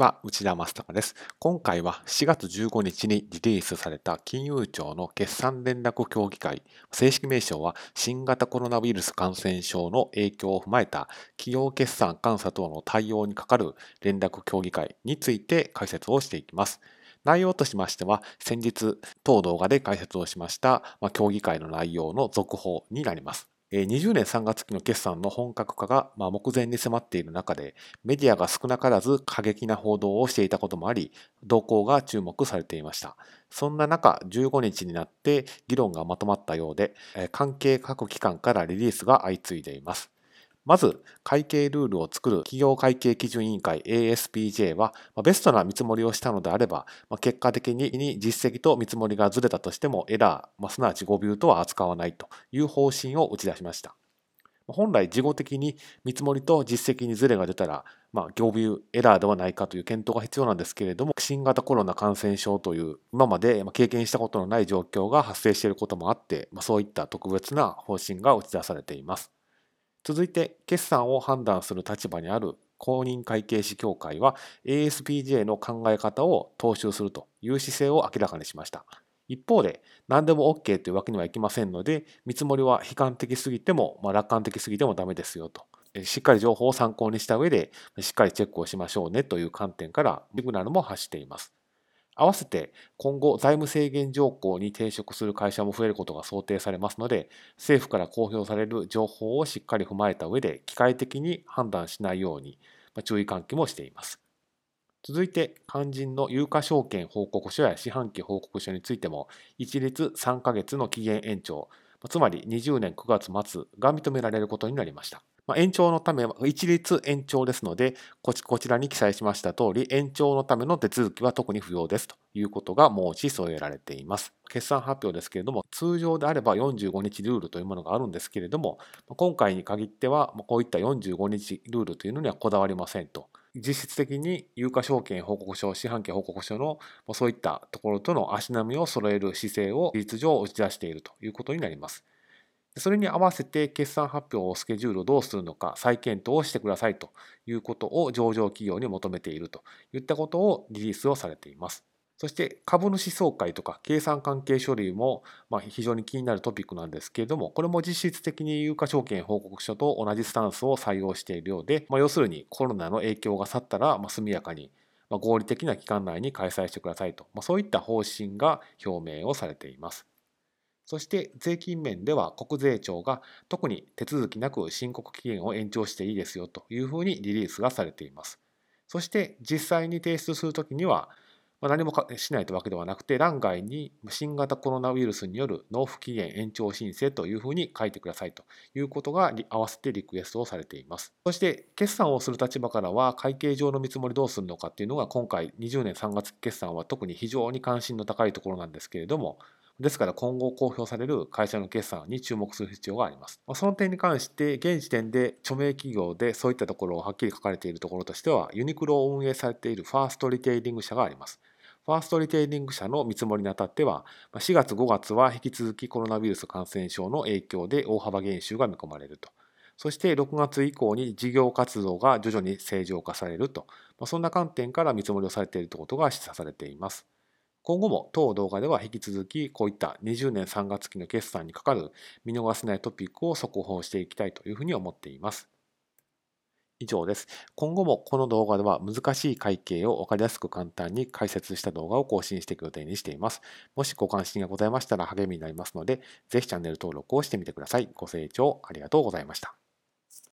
は内田正孝です。今回は4月15日にリリースされた金融庁の決算連絡協議会、正式名称は新型コロナウイルス感染症の影響を踏まえた企業決算監査等の対応にかかる連絡協議会について解説をしていきます。内容としましては、先日当動画で解説をしました、ま協議会の内容の続報になります。20年3月期の決算の本格化が目前に迫っている中で、メディアが少なからず過激な報道をしていたこともあり、動向が注目されていました。そんな中、15日になって議論がまとまったようで、関係各機関からリリースが相次いでいます。まず、会計ルールを作る企業会計基準委員会 ASPJ は、ベストな見積もりをしたのであれば、結果的に実績と見積もりがずれたとしてもエラー、すなわち誤謬とは扱わないという方針を打ち出しました。本来事後的に見積もりと実績にずれが出たら、まあ、業務エラーではないかという検討が必要なんですけれども、新型コロナ感染症という今まで経験したことのない状況が発生していることもあって、そういった特別な方針が打ち出されています。続いて、決算を判断する立場にある公認会計士協会は ASPJ の考え方を踏襲するという姿勢を明らかにしました。一方で、何でも OK というわけにはいきませんので、見積もりは悲観的すぎても、まあ、楽観的すぎてもダメですよと。しっかり情報を参考にした上で、しっかりチェックをしましょうねという観点からシグナルも発しています。合わせて今後財務制限条項に抵触する会社も増えることが想定されますので政府から公表される情報をしっかり踏まえた上で機械的に判断しないように注意喚起もしています。続いて肝心の有価証券報告書や四半期報告書についても一律3ヶ月の期限延長つまり20年9月末が認められることになりました。まあ、延長のためは一律延長ですのでこちらに記載しました通り延長のための手続きは特に不要ですということが申し添えられています。決算発表ですけれども通常であれば45日ルールというものがあるんですけれども今回に限ってはこういった45日ルールというのにはこだわりませんと。実質的に有価証券報告書、四半期報告書のそういったところとの足並みを揃える姿勢を事実上打ち出しているということになります。それに合わせて決算発表をスケジュールをどうするのか再検討をしてくださいということを上場企業に求めているといったことをリリースをされています。そして株主総会とか計算関係書類もま非常に気になるトピックなんですけれども、これも実質的に有価証券報告書と同じスタンスを採用しているようで、ま、要するにコロナの影響が去ったらま速やかに合理的な期間内に開催してくださいと、ま、そういった方針が表明をされています。そして税金面では国税庁が特に手続きなく申告期限を延長していいですよというふうにリリースがされています。そして実際に提出するときには何もしないというわけではなくて欄外に新型コロナウイルスによる納付期限延長申請というふうに書いてくださいということが合わせてリクエストをされています。そして決算をする立場からは会計上の見積もりどうするのかっていうのが今回20年3月決算は特に非常に関心の高いところなんですけれどもですから今後公表される会社の決算に注目する必要があります。その点に関して現時点で著名企業でそういったところをはっきり書かれているところとしてはユニクロを運営されているファーストリテイリング社があります。ファーストリテイリング社の見積もりにあたっては4月5月は引き続きコロナウイルス感染症の影響で大幅減収が見込まれると。そして6月以降に事業活動が徐々に正常化されると、そんな観点から見積もりをされているということが示唆されています。今後も当動画では引き続きこういった20年3月期の決算にかかる見逃せないトピックを速報していきたいというふうに思っています。以上です。今後もこの動画では難しい会計を分かりやすく簡単に解説した動画を更新していく予定にしています。もしご関心がございましたら励みになりますので、ぜひチャンネル登録をしてみてください。ご清聴ありがとうございました。